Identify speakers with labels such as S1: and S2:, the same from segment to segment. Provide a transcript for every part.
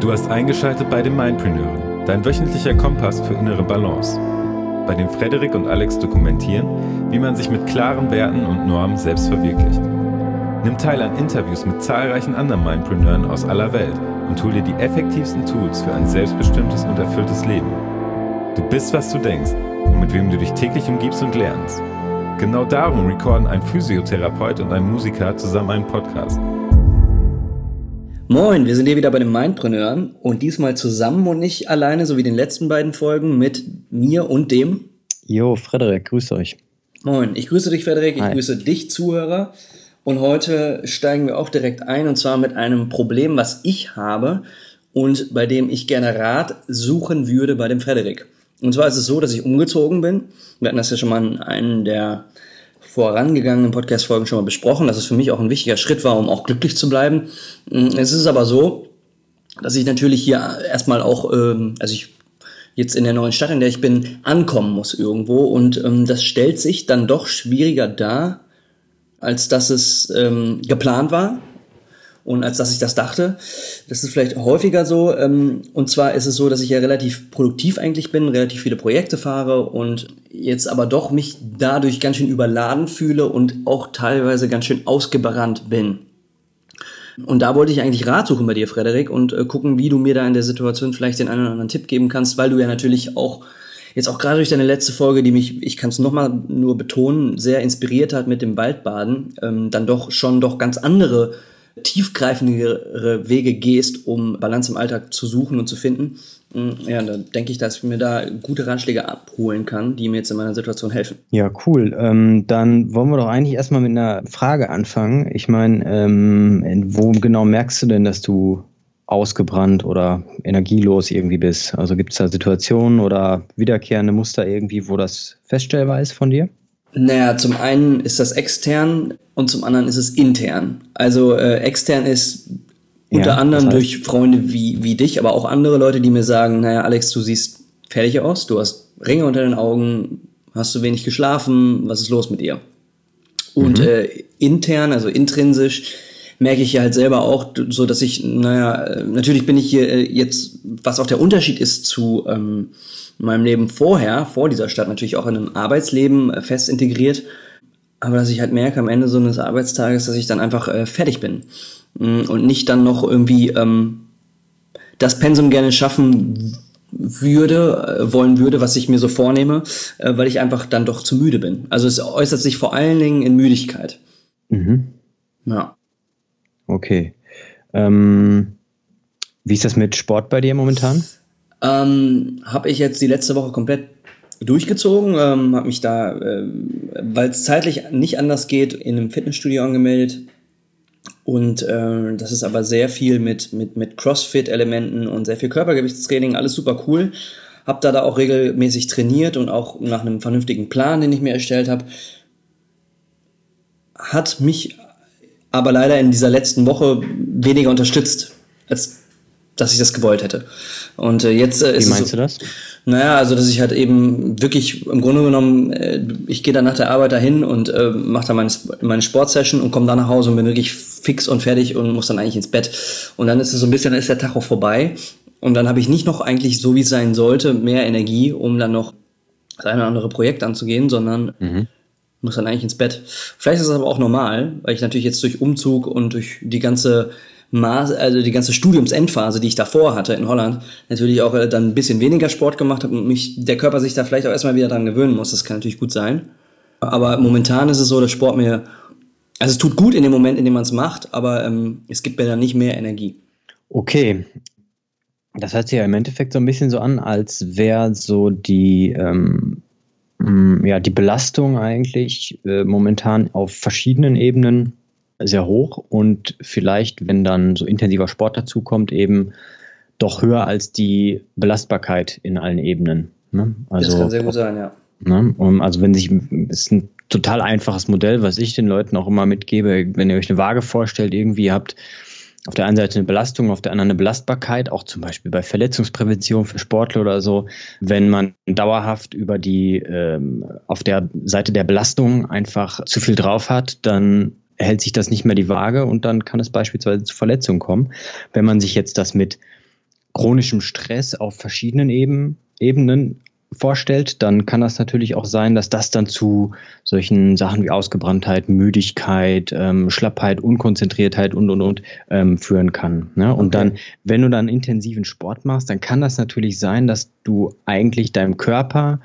S1: Du hast eingeschaltet bei den Mindpreneuren, dein wöchentlicher Kompass für innere Balance, bei dem Frederik und Alex dokumentieren, wie man sich mit klaren Werten und Normen selbst verwirklicht. Nimm teil an Interviews mit zahlreichen anderen Mindpreneuren aus aller Welt und hol dir die effektivsten Tools für ein selbstbestimmtes und erfülltes Leben. Du bist, was du denkst und mit wem du dich täglich umgibst und lernst. Genau darum recorden ein Physiotherapeut und ein Musiker zusammen einen Podcast.
S2: Moin, wir sind hier wieder bei den Mindpreneuren und diesmal zusammen und nicht alleine, so wie den letzten beiden Folgen mit mir und dem.
S3: Jo, Frederik, grüß euch.
S2: Moin, ich grüße dich, Frederik, ich Hi. grüße dich, Zuhörer. Und heute steigen wir auch direkt ein und zwar mit einem Problem, was ich habe und bei dem ich gerne Rat suchen würde bei dem Frederik. Und zwar ist es so, dass ich umgezogen bin. Wir hatten das ja schon mal in einem der vorangegangenen Podcast-Folgen schon mal besprochen, dass es für mich auch ein wichtiger Schritt war, um auch glücklich zu bleiben. Es ist aber so, dass ich natürlich hier erstmal auch, ähm, also ich jetzt in der neuen Stadt, in der ich bin, ankommen muss irgendwo und ähm, das stellt sich dann doch schwieriger dar, als dass es ähm, geplant war und als dass ich das dachte. Das ist vielleicht häufiger so. Ähm, und zwar ist es so, dass ich ja relativ produktiv eigentlich bin, relativ viele Projekte fahre und jetzt aber doch mich dadurch ganz schön überladen fühle und auch teilweise ganz schön ausgebrannt bin. Und da wollte ich eigentlich Rat suchen bei dir, Frederik, und äh, gucken, wie du mir da in der Situation vielleicht den einen oder anderen Tipp geben kannst, weil du ja natürlich auch jetzt auch gerade durch deine letzte Folge, die mich, ich kann es nochmal nur betonen, sehr inspiriert hat mit dem Waldbaden, ähm, dann doch schon doch ganz andere tiefgreifendere Wege gehst, um Balance im Alltag zu suchen und zu finden. Mm, ja, da denke ich, dass ich mir da gute Ratschläge abholen kann, die mir jetzt in meiner Situation helfen.
S3: Ja, cool. Ähm, dann wollen wir doch eigentlich erstmal mit einer Frage anfangen. Ich meine, ähm, wo genau merkst du denn, dass du ausgebrannt oder energielos irgendwie bist? Also gibt es da Situationen oder wiederkehrende Muster irgendwie, wo das feststellbar ist von dir?
S2: Naja, zum einen ist das extern und zum anderen ist es intern. Also äh, extern ist unter ja, anderem das heißt, durch Freunde wie, wie dich, aber auch andere Leute, die mir sagen, naja, Alex, du siehst fertig aus, du hast Ringe unter den Augen, hast du wenig geschlafen, was ist los mit dir? Und mhm. äh, intern, also intrinsisch, merke ich ja halt selber auch, so dass ich, naja, natürlich bin ich hier äh, jetzt, was auch der Unterschied ist zu ähm, meinem Leben vorher, vor dieser Stadt, natürlich auch in einem Arbeitsleben äh, fest integriert, aber dass ich halt merke am Ende so eines Arbeitstages, dass ich dann einfach äh, fertig bin mm, und nicht dann noch irgendwie ähm, das Pensum gerne schaffen würde, äh, wollen würde, was ich mir so vornehme, äh, weil ich einfach dann doch zu müde bin. Also es äußert sich vor allen Dingen in Müdigkeit.
S3: Mhm. Ja. Okay. Ähm, wie ist das mit Sport bei dir momentan?
S2: Ähm, habe ich jetzt die letzte Woche komplett durchgezogen, ähm, habe mich da, äh, weil es zeitlich nicht anders geht, in einem Fitnessstudio angemeldet. Und äh, das ist aber sehr viel mit, mit, mit CrossFit-Elementen und sehr viel Körpergewichtstraining, alles super cool. Hab da, da auch regelmäßig trainiert und auch nach einem vernünftigen Plan, den ich mir erstellt habe. Hat mich aber leider in dieser letzten Woche weniger unterstützt, als dass ich das gewollt hätte. Und äh, jetzt äh, ist
S3: Wie meinst so, du das?
S2: Naja, also dass ich halt eben wirklich im Grunde genommen, äh, ich gehe dann nach der Arbeit dahin und äh, mache dann meine, meine Sportsession und komme dann nach Hause und bin wirklich fix und fertig und muss dann eigentlich ins Bett. Und dann ist es so ein bisschen, dann ist der Tag auch vorbei. Und dann habe ich nicht noch eigentlich, so wie es sein sollte, mehr Energie, um dann noch das eine oder andere Projekt anzugehen, sondern mhm muss dann eigentlich ins Bett. Vielleicht ist das aber auch normal, weil ich natürlich jetzt durch Umzug und durch die ganze Maß, also die ganze Studiumsendphase, die ich davor hatte in Holland, natürlich auch äh, dann ein bisschen weniger Sport gemacht habe und mich der Körper sich da vielleicht auch erstmal wieder dran gewöhnen muss. Das kann natürlich gut sein. Aber momentan ist es so, dass Sport mir, also es tut gut in dem Moment, in dem man es macht, aber ähm, es gibt mir dann nicht mehr Energie.
S3: Okay. Das hört sich ja im Endeffekt so ein bisschen so an, als wäre so die ähm, ja, die Belastung eigentlich äh, momentan auf verschiedenen Ebenen sehr hoch und vielleicht, wenn dann so intensiver Sport dazukommt, eben doch höher als die Belastbarkeit in allen Ebenen. Ne?
S2: Also, das kann sehr gut sein, ja.
S3: Ne? Also wenn sich, ist ein total einfaches Modell, was ich den Leuten auch immer mitgebe, wenn ihr euch eine Waage vorstellt, irgendwie habt auf der einen Seite eine Belastung, auf der anderen eine Belastbarkeit, auch zum Beispiel bei Verletzungsprävention für Sportler oder so. Wenn man dauerhaft über die, ähm, auf der Seite der Belastung einfach zu viel drauf hat, dann hält sich das nicht mehr die Waage und dann kann es beispielsweise zu Verletzungen kommen. Wenn man sich jetzt das mit chronischem Stress auf verschiedenen Eben, Ebenen vorstellt, dann kann das natürlich auch sein, dass das dann zu solchen Sachen wie Ausgebranntheit, Müdigkeit, ähm, Schlappheit, Unkonzentriertheit und und und ähm, führen kann. Ne? Und okay. dann, wenn du dann intensiven Sport machst, dann kann das natürlich sein, dass du eigentlich deinem Körper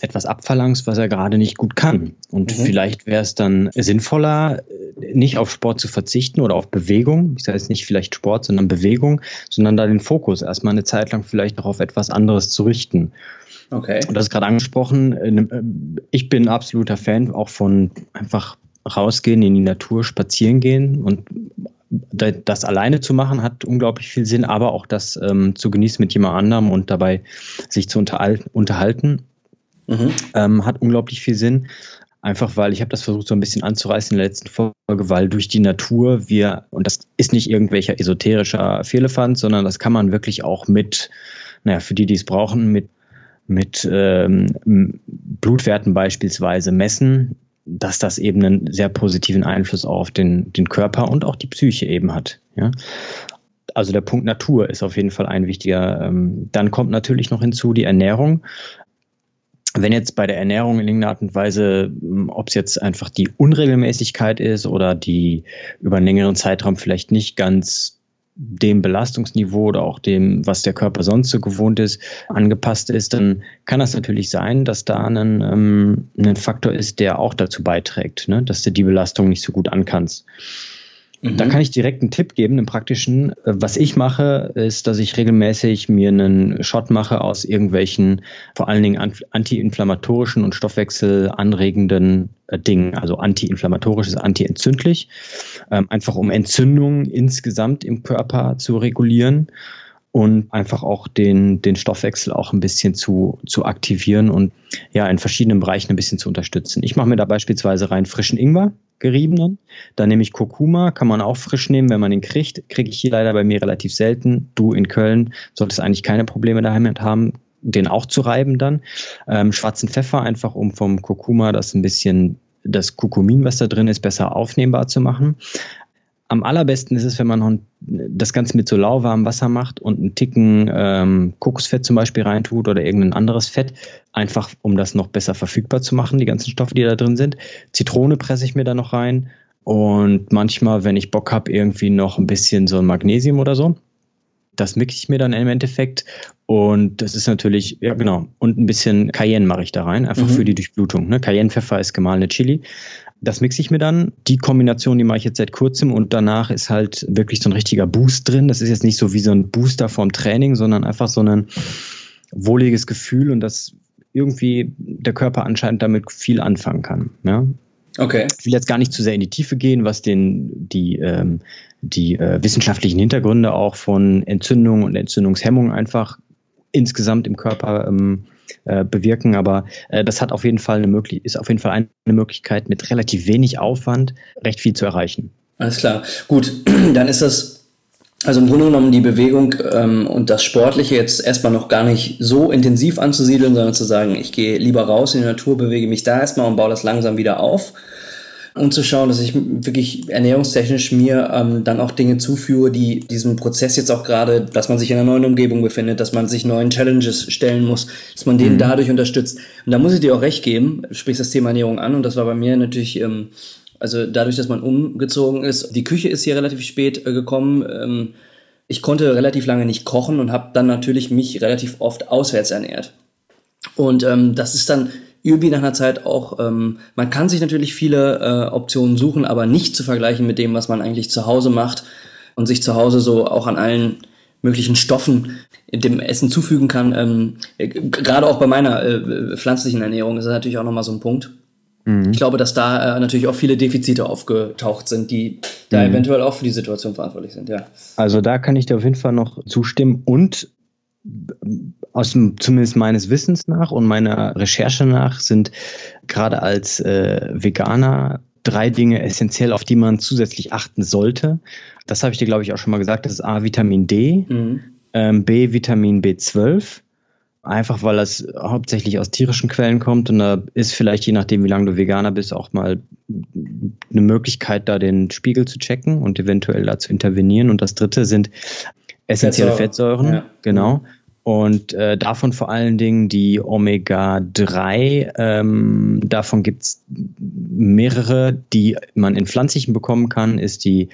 S3: etwas abverlangst, was er gerade nicht gut kann. Und mhm. vielleicht wäre es dann sinnvoller, nicht auf Sport zu verzichten oder auf Bewegung. Ich sage jetzt nicht vielleicht Sport, sondern Bewegung, sondern da den Fokus erstmal eine Zeit lang vielleicht noch auf etwas anderes zu richten. Okay. Und das ist gerade angesprochen. Äh, ich bin absoluter Fan auch von einfach rausgehen in die Natur, spazieren gehen und das alleine zu machen hat unglaublich viel Sinn, aber auch das ähm, zu genießen mit jemand anderem und dabei sich zu unterhalten, mhm. ähm, hat unglaublich viel Sinn. Einfach weil ich habe das versucht so ein bisschen anzureißen in der letzten Folge, weil durch die Natur wir, und das ist nicht irgendwelcher esoterischer Fehlefant, sondern das kann man wirklich auch mit, naja, für die, die es brauchen, mit mit ähm, Blutwerten beispielsweise messen, dass das eben einen sehr positiven Einfluss auf den, den Körper und auch die Psyche eben hat. Ja? Also der Punkt Natur ist auf jeden Fall ein wichtiger. Ähm, dann kommt natürlich noch hinzu die Ernährung. Wenn jetzt bei der Ernährung in irgendeiner Art und Weise, ob es jetzt einfach die Unregelmäßigkeit ist oder die über einen längeren Zeitraum vielleicht nicht ganz dem Belastungsniveau oder auch dem, was der Körper sonst so gewohnt ist, angepasst ist, dann kann das natürlich sein, dass da ein, ähm, Faktor ist, der auch dazu beiträgt, ne, dass du die Belastung nicht so gut ankannst. Mhm. Da kann ich direkt einen Tipp geben, einen praktischen. Was ich mache, ist, dass ich regelmäßig mir einen Shot mache aus irgendwelchen, vor allen Dingen antiinflammatorischen und stoffwechselanregenden äh, Dingen. Also antiinflammatorisch ist antientzündlich, ähm, einfach um Entzündungen insgesamt im Körper zu regulieren und einfach auch den, den Stoffwechsel auch ein bisschen zu, zu aktivieren und ja, in verschiedenen Bereichen ein bisschen zu unterstützen. Ich mache mir da beispielsweise rein frischen Ingwer, geriebenen. Dann nehme ich Kurkuma, kann man auch frisch nehmen, wenn man ihn kriegt. Kriege ich hier leider bei mir relativ selten. Du in Köln solltest eigentlich keine Probleme daheim haben, den auch zu reiben dann. Ähm, schwarzen Pfeffer, einfach um vom Kurkuma das ein bisschen das Kurkumin, was da drin ist, besser aufnehmbar zu machen. Am allerbesten ist es, wenn man das Ganze mit so lauwarmem Wasser macht und einen Ticken ähm, Kokosfett zum Beispiel reintut oder irgendein anderes Fett, einfach um das noch besser verfügbar zu machen, die ganzen Stoffe, die da drin sind. Zitrone presse ich mir da noch rein und manchmal, wenn ich Bock habe, irgendwie noch ein bisschen so ein Magnesium oder so. Das mixe ich mir dann im Endeffekt und das ist natürlich, ja genau, und ein bisschen Cayenne mache ich da rein, einfach mhm. für die Durchblutung. Ne? Cayennepfeffer ist gemahlene Chili das mixe ich mir dann. Die Kombination, die mache ich jetzt seit kurzem und danach ist halt wirklich so ein richtiger Boost drin. Das ist jetzt nicht so wie so ein Booster vorm Training, sondern einfach so ein wohliges Gefühl und dass irgendwie der Körper anscheinend damit viel anfangen kann. Ja? Okay. Ich will jetzt gar nicht zu sehr in die Tiefe gehen, was den, die, ähm, die äh, wissenschaftlichen Hintergründe auch von Entzündung und Entzündungshemmung einfach insgesamt im Körper ähm, äh, bewirken. Aber äh, das hat auf jeden Fall eine möglich ist auf jeden Fall eine Möglichkeit, mit relativ wenig Aufwand recht viel zu erreichen.
S2: Alles klar. Gut, dann ist das also im Grunde genommen die Bewegung ähm, und das Sportliche jetzt erstmal noch gar nicht so intensiv anzusiedeln, sondern zu sagen, ich gehe lieber raus in die Natur, bewege mich da erstmal und baue das langsam wieder auf und zu schauen, dass ich wirklich ernährungstechnisch mir ähm, dann auch Dinge zuführe, die diesem Prozess jetzt auch gerade, dass man sich in einer neuen Umgebung befindet, dass man sich neuen Challenges stellen muss, dass man den mhm. dadurch unterstützt. Und da muss ich dir auch recht geben, sprichst das Thema Ernährung an und das war bei mir natürlich, ähm, also dadurch, dass man umgezogen ist, die Küche ist hier relativ spät äh, gekommen. Ähm, ich konnte relativ lange nicht kochen und habe dann natürlich mich relativ oft auswärts ernährt. Und ähm, das ist dann irgendwie nach einer Zeit auch, ähm, man kann sich natürlich viele äh, Optionen suchen, aber nicht zu vergleichen mit dem, was man eigentlich zu Hause macht und sich zu Hause so auch an allen möglichen Stoffen dem Essen zufügen kann. Ähm, äh, Gerade auch bei meiner äh, pflanzlichen Ernährung ist das natürlich auch nochmal so ein Punkt. Mhm. Ich glaube, dass da äh, natürlich auch viele Defizite aufgetaucht sind, die da mhm. eventuell auch für die Situation verantwortlich sind, ja.
S3: Also da kann ich dir auf jeden Fall noch zustimmen und aus dem, zumindest meines Wissens nach und meiner Recherche nach sind gerade als äh, Veganer drei Dinge essentiell, auf die man zusätzlich achten sollte. Das habe ich dir, glaube ich, auch schon mal gesagt. Das ist A, Vitamin D, mhm. ähm, B, Vitamin B12. Einfach weil das hauptsächlich aus tierischen Quellen kommt und da ist vielleicht, je nachdem, wie lange du Veganer bist, auch mal eine Möglichkeit, da den Spiegel zu checken und eventuell da zu intervenieren. Und das dritte sind essentielle Fettsäuren, Fettsäuren ja. genau. Und äh, davon vor allen Dingen die Omega-3. Ähm, davon gibt es mehrere, die man in pflanzlichen bekommen kann, ist die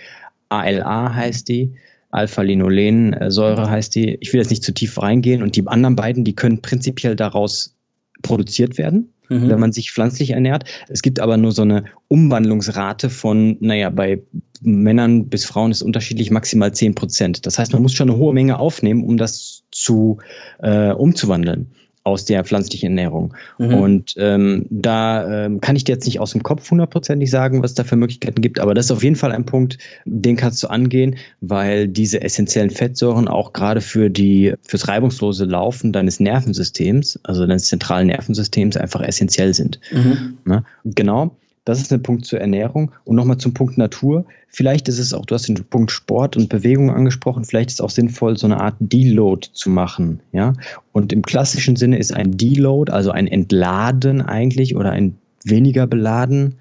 S3: ALA heißt die. Alpha-Linolensäure heißt die. Ich will jetzt nicht zu tief reingehen. Und die anderen beiden, die können prinzipiell daraus produziert werden, mhm. wenn man sich pflanzlich ernährt. Es gibt aber nur so eine Umwandlungsrate von, naja, bei Männern bis Frauen ist unterschiedlich maximal 10 Prozent. Das heißt, man muss schon eine hohe Menge aufnehmen, um das zu äh, umzuwandeln aus der pflanzlichen Ernährung. Mhm. Und ähm, da ähm, kann ich dir jetzt nicht aus dem Kopf hundertprozentig sagen, was es da für Möglichkeiten gibt, aber das ist auf jeden Fall ein Punkt, den kannst du angehen, weil diese essentiellen Fettsäuren auch gerade für die fürs reibungslose Laufen deines Nervensystems, also deines zentralen Nervensystems, einfach essentiell sind. Mhm. Ja, genau. Das ist ein Punkt zur Ernährung. Und nochmal zum Punkt Natur. Vielleicht ist es auch, du hast den Punkt Sport und Bewegung angesprochen, vielleicht ist es auch sinnvoll, so eine Art Deload zu machen. Ja? Und im klassischen Sinne ist ein Deload, also ein Entladen eigentlich oder ein weniger beladen,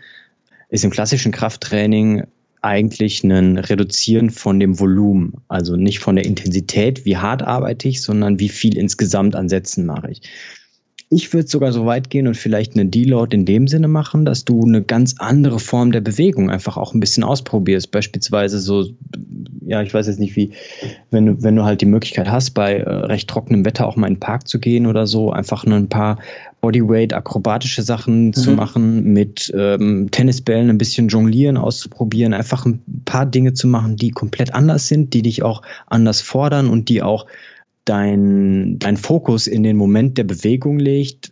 S3: ist im klassischen Krafttraining eigentlich ein Reduzieren von dem Volumen. Also nicht von der Intensität, wie hart arbeite ich, sondern wie viel insgesamt an Sätzen mache ich. Ich würde sogar so weit gehen und vielleicht eine Deload in dem Sinne machen, dass du eine ganz andere Form der Bewegung einfach auch ein bisschen ausprobierst. Beispielsweise so, ja, ich weiß jetzt nicht wie, wenn du, wenn du halt die Möglichkeit hast, bei äh, recht trockenem Wetter auch mal in den Park zu gehen oder so, einfach nur ein paar Bodyweight, akrobatische Sachen mhm. zu machen, mit ähm, Tennisbällen ein bisschen jonglieren auszuprobieren, einfach ein paar Dinge zu machen, die komplett anders sind, die dich auch anders fordern und die auch dein, dein Fokus in den Moment der Bewegung legt,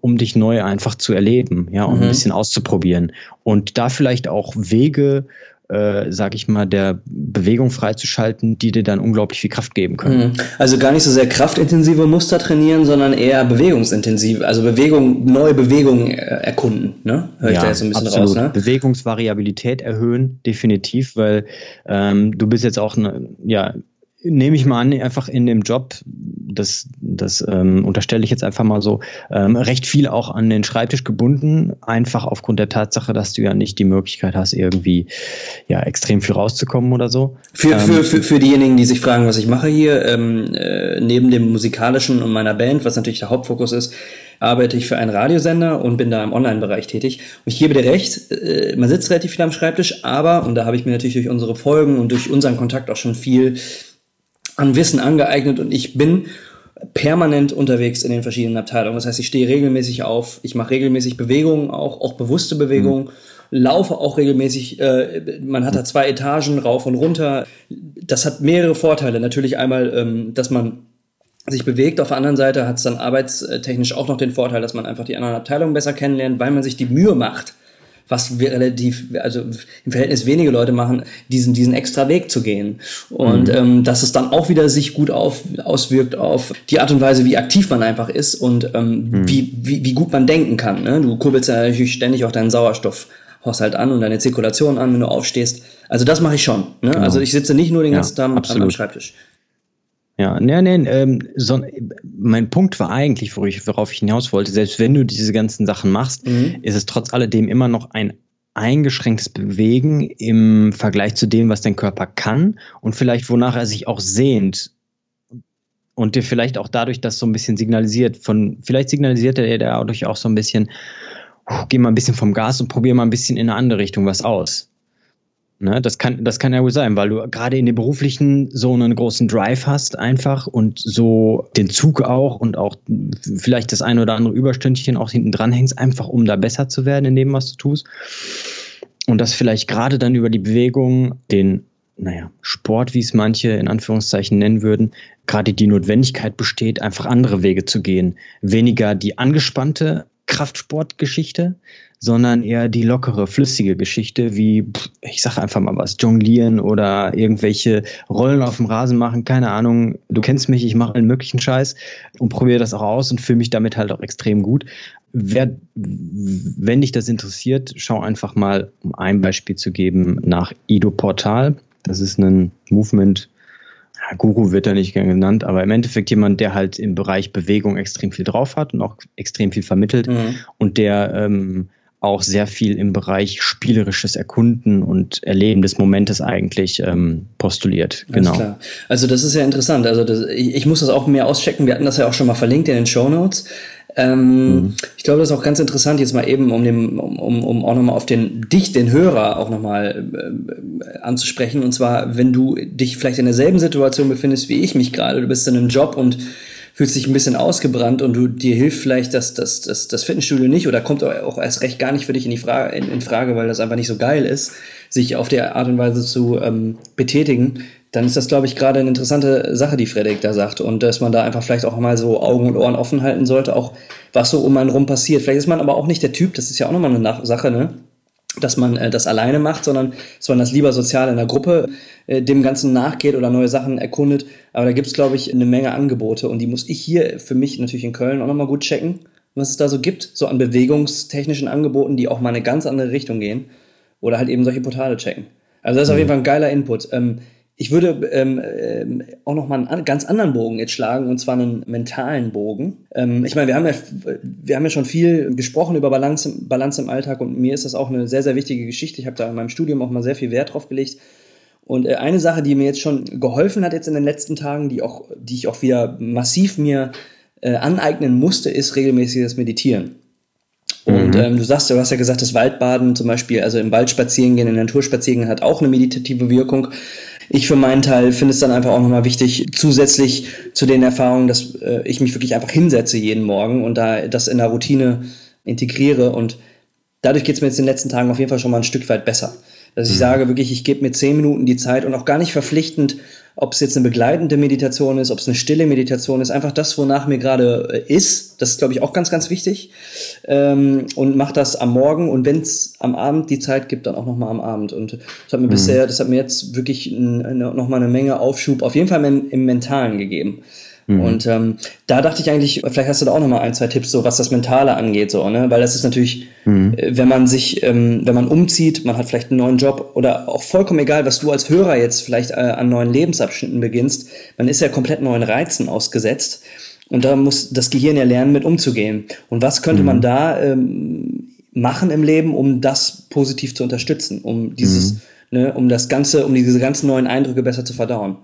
S3: um dich neu einfach zu erleben, ja, und mhm. ein bisschen auszuprobieren. Und da vielleicht auch Wege, äh, sag ich mal, der Bewegung freizuschalten, die dir dann unglaublich viel Kraft geben können. Mhm.
S2: Also gar nicht so sehr kraftintensive Muster trainieren, sondern eher bewegungsintensiv, also Bewegung, neue Bewegungen äh, erkunden, ne?
S3: Hör ich ja, da jetzt ein bisschen absolut. raus, ne? Bewegungsvariabilität erhöhen, definitiv, weil ähm, du bist jetzt auch, ne, ja, nehme ich mal an, einfach in dem Job, das, das ähm, unterstelle ich jetzt einfach mal so, ähm, recht viel auch an den Schreibtisch gebunden, einfach aufgrund der Tatsache, dass du ja nicht die Möglichkeit hast, irgendwie ja extrem viel rauszukommen oder so.
S2: Für, ähm, für, für, für diejenigen, die sich fragen, was ich mache hier, ähm, äh, neben dem musikalischen und meiner Band, was natürlich der Hauptfokus ist, arbeite ich für einen Radiosender und bin da im Online-Bereich tätig. Und ich gebe dir recht, äh, man sitzt relativ viel am Schreibtisch, aber, und da habe ich mir natürlich durch unsere Folgen und durch unseren Kontakt auch schon viel an Wissen angeeignet und ich bin permanent unterwegs in den verschiedenen Abteilungen. Das heißt, ich stehe regelmäßig auf, ich mache regelmäßig Bewegungen, auch, auch bewusste Bewegungen, mhm. laufe auch regelmäßig, äh, man hat da zwei Etagen rauf und runter. Das hat mehrere Vorteile. Natürlich einmal, ähm, dass man sich bewegt. Auf der anderen Seite hat es dann arbeitstechnisch auch noch den Vorteil, dass man einfach die anderen Abteilungen besser kennenlernt, weil man sich die Mühe macht, was wir relativ, also im Verhältnis wenige Leute machen, diesen, diesen extra Weg zu gehen. Und mhm. ähm, dass es dann auch wieder sich gut auf, auswirkt auf die Art und Weise, wie aktiv man einfach ist und ähm, mhm. wie, wie, wie gut man denken kann. Ne? Du kurbelst ja natürlich ständig auch deinen Sauerstoffhaushalt an und deine Zirkulation an, wenn du aufstehst. Also das mache ich schon. Ne? Genau. Also ich sitze nicht nur den ganzen ja, Tag am Schreibtisch.
S3: Ja, nee, nee, ähm, so, mein Punkt war eigentlich, worauf ich, worauf ich hinaus wollte, selbst wenn du diese ganzen Sachen machst, mhm. ist es trotz alledem immer noch ein eingeschränktes Bewegen im Vergleich zu dem, was dein Körper kann und vielleicht wonach er sich auch sehnt und dir vielleicht auch dadurch das so ein bisschen signalisiert von, vielleicht signalisiert er dir dadurch auch so ein bisschen, geh mal ein bisschen vom Gas und probier mal ein bisschen in eine andere Richtung was aus. Ne, das kann, das kann ja wohl sein, weil du gerade in den beruflichen so einen großen Drive hast einfach und so den Zug auch und auch vielleicht das ein oder andere Überstündchen auch hinten dran hängst, einfach um da besser zu werden in dem, was du tust. Und das vielleicht gerade dann über die Bewegung, den, naja, Sport, wie es manche in Anführungszeichen nennen würden, gerade die Notwendigkeit besteht, einfach andere Wege zu gehen. Weniger die angespannte Kraftsportgeschichte, sondern eher die lockere, flüssige Geschichte, wie, ich sag einfach mal was, jonglieren oder irgendwelche Rollen auf dem Rasen machen, keine Ahnung. Du kennst mich, ich mache allen möglichen Scheiß und probiere das auch aus und fühle mich damit halt auch extrem gut. Wer, wenn dich das interessiert, schau einfach mal, um ein Beispiel zu geben, nach Ido Portal. Das ist ein Movement, Guru wird er nicht gern genannt, aber im Endeffekt jemand, der halt im Bereich Bewegung extrem viel drauf hat und auch extrem viel vermittelt mhm. und der ähm, auch sehr viel im Bereich spielerisches Erkunden und Erleben des Momentes eigentlich ähm, postuliert.
S2: Genau. Klar. Also das ist ja interessant. Also das, ich, ich, muss das auch mehr auschecken. Wir hatten das ja auch schon mal verlinkt in den Show Notes. Ähm, mhm. Ich glaube, das ist auch ganz interessant, jetzt mal eben, um, dem, um, um, um auch nochmal auf den dich, den Hörer, auch nochmal äh, anzusprechen. Und zwar, wenn du dich vielleicht in derselben Situation befindest wie ich mich gerade, du bist in einem Job und fühlst dich ein bisschen ausgebrannt und du dir hilft vielleicht das, das, das, das Fitnessstudio nicht oder kommt auch erst recht gar nicht für dich in die Frage, in, in Frage, weil das einfach nicht so geil ist, sich auf der Art und Weise zu ähm, betätigen, dann ist das, glaube ich, gerade eine interessante Sache, die Frederik da sagt. Und dass man da einfach vielleicht auch mal so Augen und Ohren offen halten sollte, auch was so um einen rum passiert. Vielleicht ist man aber auch nicht der Typ, das ist ja auch nochmal eine Sache, ne? Dass man äh, das alleine macht, sondern dass man das lieber sozial in der Gruppe äh, dem Ganzen nachgeht oder neue Sachen erkundet. Aber da gibt's glaube ich, eine Menge Angebote und die muss ich hier für mich natürlich in Köln auch nochmal gut checken, was es da so gibt, so an bewegungstechnischen Angeboten, die auch mal eine ganz andere Richtung gehen oder halt eben solche Portale checken. Also das ist auf jeden mhm. Fall ein geiler Input. Ähm, ich würde ähm, ähm, auch noch mal einen ganz anderen Bogen jetzt schlagen, und zwar einen mentalen Bogen. Ähm, ich meine, wir haben ja, wir haben ja schon viel gesprochen über Balance, Balance im Alltag und mir ist das auch eine sehr, sehr wichtige Geschichte. Ich habe da in meinem Studium auch mal sehr viel Wert drauf gelegt. Und äh, eine Sache, die mir jetzt schon geholfen hat jetzt in den letzten Tagen, die auch, die ich auch wieder massiv mir äh, aneignen musste, ist regelmäßiges Meditieren. Und mhm. ähm, du sagst, du hast ja gesagt, das Waldbaden zum Beispiel, also im Wald spazieren gehen, in Natur spazieren gehen, hat auch eine meditative Wirkung. Ich für meinen Teil finde es dann einfach auch nochmal wichtig, zusätzlich zu den Erfahrungen, dass äh, ich mich wirklich einfach hinsetze jeden Morgen und da das in der Routine integriere. Und dadurch geht es mir jetzt in den letzten Tagen auf jeden Fall schon mal ein Stück weit besser. Dass ich mhm. sage wirklich, ich gebe mir zehn Minuten die Zeit und auch gar nicht verpflichtend, ob es jetzt eine begleitende Meditation ist, ob es eine stille Meditation ist, einfach das, wonach mir gerade äh, ist. Das ist, glaube ich, auch ganz, ganz wichtig. Ähm, und mach das am Morgen und wenn es am Abend die Zeit gibt, dann auch nochmal am Abend. Und das hat mir mhm. bisher, das hat mir jetzt wirklich nochmal eine Menge Aufschub, auf jeden Fall im, im Mentalen gegeben. Mhm. Und ähm, da dachte ich eigentlich, vielleicht hast du da auch noch mal ein, zwei Tipps, so was das Mentale angeht, so, ne? Weil das ist natürlich, mhm. äh, wenn man sich, ähm, wenn man umzieht, man hat vielleicht einen neuen Job oder auch vollkommen egal, was du als Hörer jetzt vielleicht äh, an neuen Lebensabschnitten beginnst, man ist ja komplett neuen Reizen ausgesetzt. Und da muss das Gehirn ja lernen, mit umzugehen. Und was könnte mhm. man da ähm, machen im Leben, um das positiv zu unterstützen, um dieses mhm ne, um das Ganze, um diese ganzen neuen Eindrücke besser zu verdauen?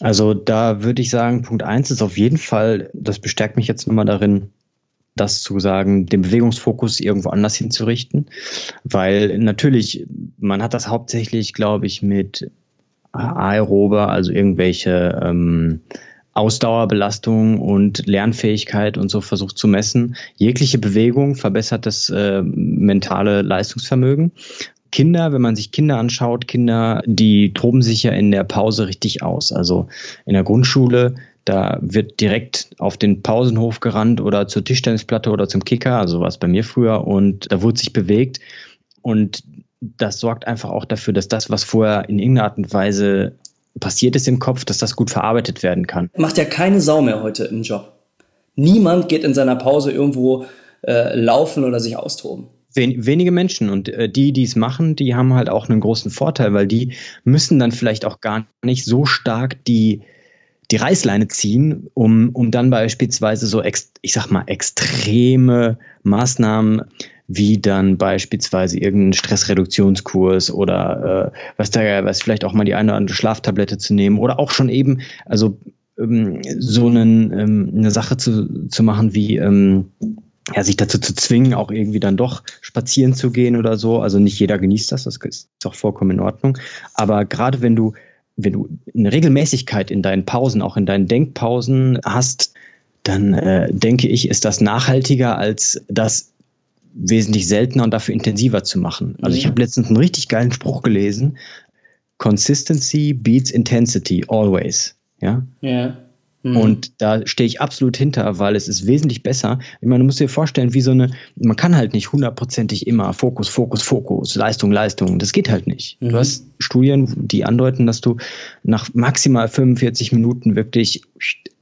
S3: Also da würde ich sagen, Punkt eins ist auf jeden Fall, das bestärkt mich jetzt nochmal darin, das zu sagen, den Bewegungsfokus irgendwo anders hinzurichten, weil natürlich, man hat das hauptsächlich, glaube ich, mit Aerobe, also irgendwelche ähm, Ausdauerbelastung und Lernfähigkeit und so versucht zu messen. Jegliche Bewegung verbessert das äh, mentale Leistungsvermögen. Kinder, wenn man sich Kinder anschaut, Kinder, die toben sich ja in der Pause richtig aus. Also in der Grundschule, da wird direkt auf den Pausenhof gerannt oder zur Tischtennisplatte oder zum Kicker, also was bei mir früher, und da wurde sich bewegt. Und das sorgt einfach auch dafür, dass das, was vorher in irgendeiner Art und Weise passiert ist im Kopf, dass das gut verarbeitet werden kann.
S2: Macht ja keine Sau mehr heute im Job. Niemand geht in seiner Pause irgendwo äh, laufen oder sich austoben
S3: wenige Menschen und äh, die, die es machen, die haben halt auch einen großen Vorteil, weil die müssen dann vielleicht auch gar nicht so stark die die Reißleine ziehen, um, um dann beispielsweise so, ex, ich sag mal, extreme Maßnahmen wie dann beispielsweise irgendein Stressreduktionskurs oder äh, was da was vielleicht auch mal die eine oder andere Schlaftablette zu nehmen oder auch schon eben also ähm, so einen, ähm, eine Sache zu, zu machen wie ähm, ja, sich dazu zu zwingen, auch irgendwie dann doch spazieren zu gehen oder so. Also nicht jeder genießt das, das ist auch vollkommen in Ordnung. Aber gerade wenn du, wenn du eine Regelmäßigkeit in deinen Pausen, auch in deinen Denkpausen hast, dann äh, denke ich, ist das nachhaltiger als das wesentlich seltener und dafür intensiver zu machen. Also ich habe letztens einen richtig geilen Spruch gelesen. Consistency beats intensity always. Ja.
S2: Ja.
S3: Mhm. Und da stehe ich absolut hinter, weil es ist wesentlich besser. Ich meine, du musst dir vorstellen, wie so eine, man kann halt nicht hundertprozentig immer Fokus, Fokus, Fokus, Leistung, Leistung. Das geht halt nicht. Mhm. Du hast Studien, die andeuten, dass du nach maximal 45 Minuten wirklich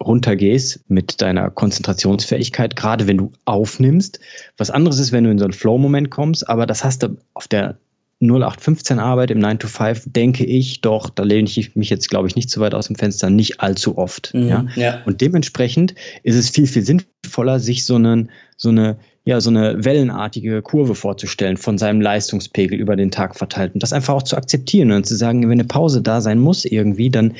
S3: runtergehst mit deiner Konzentrationsfähigkeit, gerade wenn du aufnimmst. Was anderes ist, wenn du in so einen Flow-Moment kommst, aber das hast du auf der 0815 Arbeit im 9 to 5 denke ich doch, da lehne ich mich jetzt, glaube ich, nicht zu weit aus dem Fenster, nicht allzu oft. Mhm, ja? ja? Und dementsprechend ist es viel, viel sinnvoller, sich so, einen, so eine ja, so eine wellenartige Kurve vorzustellen von seinem Leistungspegel über den Tag verteilt und das einfach auch zu akzeptieren und zu sagen, wenn eine Pause da sein muss irgendwie, dann,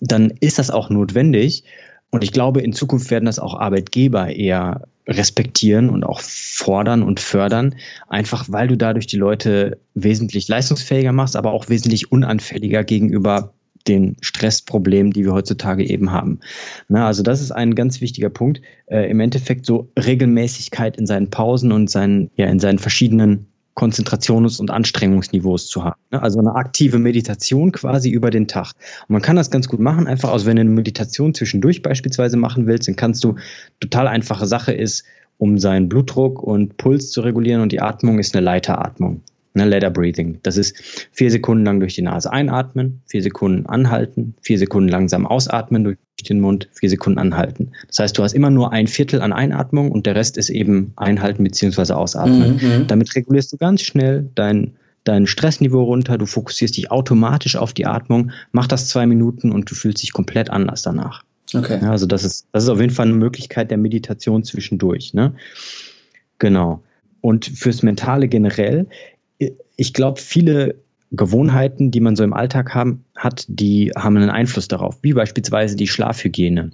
S3: dann ist das auch notwendig. Und ich glaube, in Zukunft werden das auch Arbeitgeber eher respektieren und auch fordern und fördern, einfach weil du dadurch die Leute wesentlich leistungsfähiger machst, aber auch wesentlich unanfälliger gegenüber den Stressproblemen, die wir heutzutage eben haben. Na, also das ist ein ganz wichtiger Punkt. Äh, Im Endeffekt so Regelmäßigkeit in seinen Pausen und seinen, ja, in seinen verschiedenen Konzentrations- und Anstrengungsniveaus zu haben. Ne? Also eine aktive Meditation quasi über den Tag. Und man kann das ganz gut machen, einfach aus, wenn du eine Meditation zwischendurch beispielsweise machen willst, dann kannst du, total einfache Sache ist, um seinen Blutdruck und Puls zu regulieren und die Atmung ist eine Leiteratmung. Ne, Ladder Breathing. Das ist vier Sekunden lang durch die Nase einatmen, vier Sekunden anhalten, vier Sekunden langsam ausatmen durch den Mund, vier Sekunden anhalten. Das heißt, du hast immer nur ein Viertel an Einatmung und der Rest ist eben einhalten beziehungsweise ausatmen. Mhm. Damit regulierst du ganz schnell dein, dein Stressniveau runter, du fokussierst dich automatisch auf die Atmung, mach das zwei Minuten und du fühlst dich komplett anders danach. Okay. Ja, also das ist, das ist auf jeden Fall eine Möglichkeit der Meditation zwischendurch. Ne? Genau. Und fürs Mentale generell ich glaube, viele Gewohnheiten, die man so im Alltag haben, hat, die haben einen Einfluss darauf, wie beispielsweise die Schlafhygiene.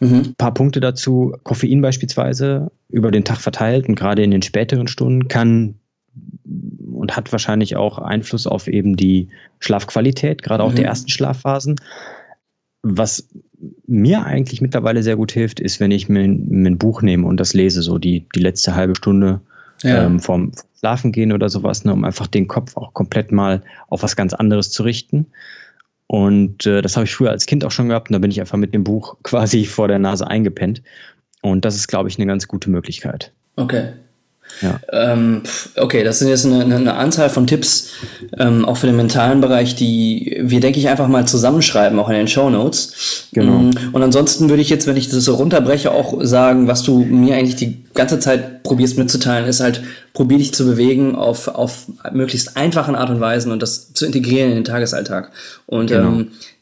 S3: Mhm. Ein paar Punkte dazu. Koffein beispielsweise über den Tag verteilt und gerade in den späteren Stunden kann und hat wahrscheinlich auch Einfluss auf eben die Schlafqualität, gerade auch mhm. der ersten Schlafphasen. Was mir eigentlich mittlerweile sehr gut hilft, ist, wenn ich mir, ein Buch nehme und das lese, so die, die letzte halbe Stunde ja. ähm, vom Schlafen gehen oder sowas, ne, um einfach den Kopf auch komplett mal auf was ganz anderes zu richten. Und äh, das habe ich früher als Kind auch schon gehabt und da bin ich einfach mit dem Buch quasi vor der Nase eingepennt. Und das ist, glaube ich, eine ganz gute Möglichkeit.
S2: Okay. Ja. Ähm, okay, das sind jetzt eine, eine Anzahl von Tipps, ähm, auch für den mentalen Bereich, die wir, denke ich, einfach mal zusammenschreiben, auch in den Show Notes. Genau. Mm, und ansonsten würde ich jetzt, wenn ich das so runterbreche, auch sagen, was du mir eigentlich die ganze Zeit probierst mitzuteilen, ist halt, probier dich zu bewegen auf, auf möglichst einfachen Art und Weisen und das zu integrieren in den Tagesalltag. Und genau. ähm, äh,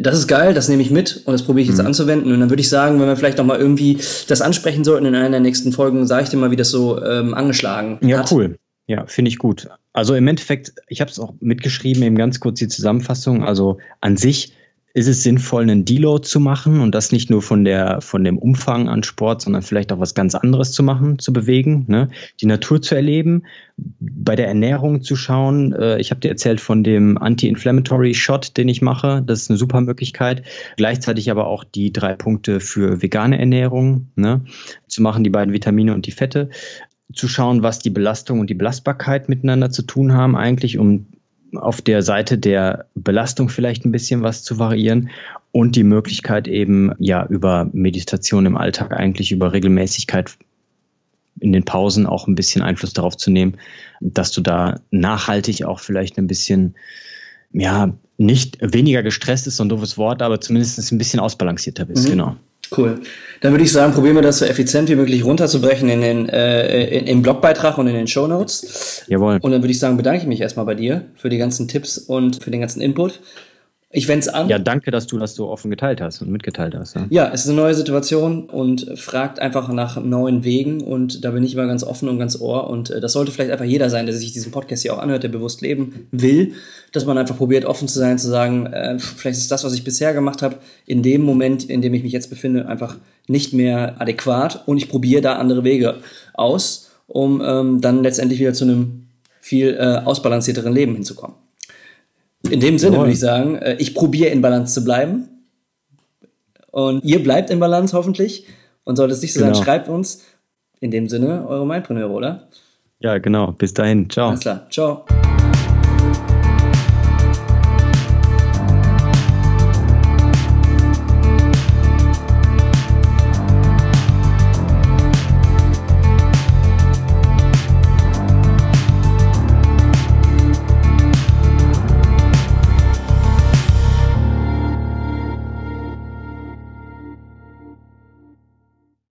S2: das ist geil, das nehme ich mit und das probiere ich jetzt mhm. anzuwenden. Und dann würde ich sagen, wenn wir vielleicht noch mal irgendwie das ansprechen sollten in einer der nächsten Folgen, sage ich dir mal, wie das so ähm, angeschlagen
S3: ja, hat. Ja, cool. Ja, finde ich gut. Also im Endeffekt, ich habe es auch mitgeschrieben, eben ganz kurz die Zusammenfassung. Also an sich ist es sinnvoll, einen Deload zu machen und das nicht nur von der von dem Umfang an Sport, sondern vielleicht auch was ganz anderes zu machen, zu bewegen, ne? die Natur zu erleben, bei der Ernährung zu schauen. Äh, ich habe dir erzählt von dem Anti-Inflammatory Shot, den ich mache. Das ist eine super Möglichkeit. Gleichzeitig aber auch die drei Punkte für vegane Ernährung ne? zu machen, die beiden Vitamine und die Fette zu schauen, was die Belastung und die Belastbarkeit miteinander zu tun haben, eigentlich, um auf der Seite der Belastung vielleicht ein bisschen was zu variieren und die Möglichkeit eben ja über Meditation im Alltag eigentlich über Regelmäßigkeit in den Pausen auch ein bisschen Einfluss darauf zu nehmen, dass du da nachhaltig auch vielleicht ein bisschen ja nicht weniger gestresst ist, so ein doofes Wort, aber zumindest ein bisschen ausbalancierter bist, mhm. genau.
S2: Cool. Dann würde ich sagen, probieren wir das so effizient wie möglich runterzubrechen in den, äh, in, im Blogbeitrag und in den Show Notes.
S3: Jawohl.
S2: Und dann würde ich sagen, bedanke ich mich erstmal bei dir für die ganzen Tipps und für den ganzen Input. Ich wende es an.
S3: Ja, danke, dass du das so offen geteilt hast und mitgeteilt hast.
S2: Ja. ja, es ist eine neue Situation und fragt einfach nach neuen Wegen und da bin ich immer ganz offen und ganz ohr und äh, das sollte vielleicht einfach jeder sein, der sich diesen Podcast hier auch anhört, der bewusst leben will, dass man einfach probiert, offen zu sein, zu sagen, äh, vielleicht ist das, was ich bisher gemacht habe, in dem Moment, in dem ich mich jetzt befinde, einfach nicht mehr adäquat und ich probiere da andere Wege aus, um ähm, dann letztendlich wieder zu einem viel äh, ausbalancierteren Leben hinzukommen. In dem Sinne würde ich sagen, äh, ich probiere in Balance zu bleiben. Und ihr bleibt in Balance hoffentlich. Und sollte es nicht so genau. sein, schreibt uns. In dem Sinne, eure Mindpreneure, oder?
S3: Ja, genau. Bis dahin. Ciao.
S2: Alles klar. Ciao.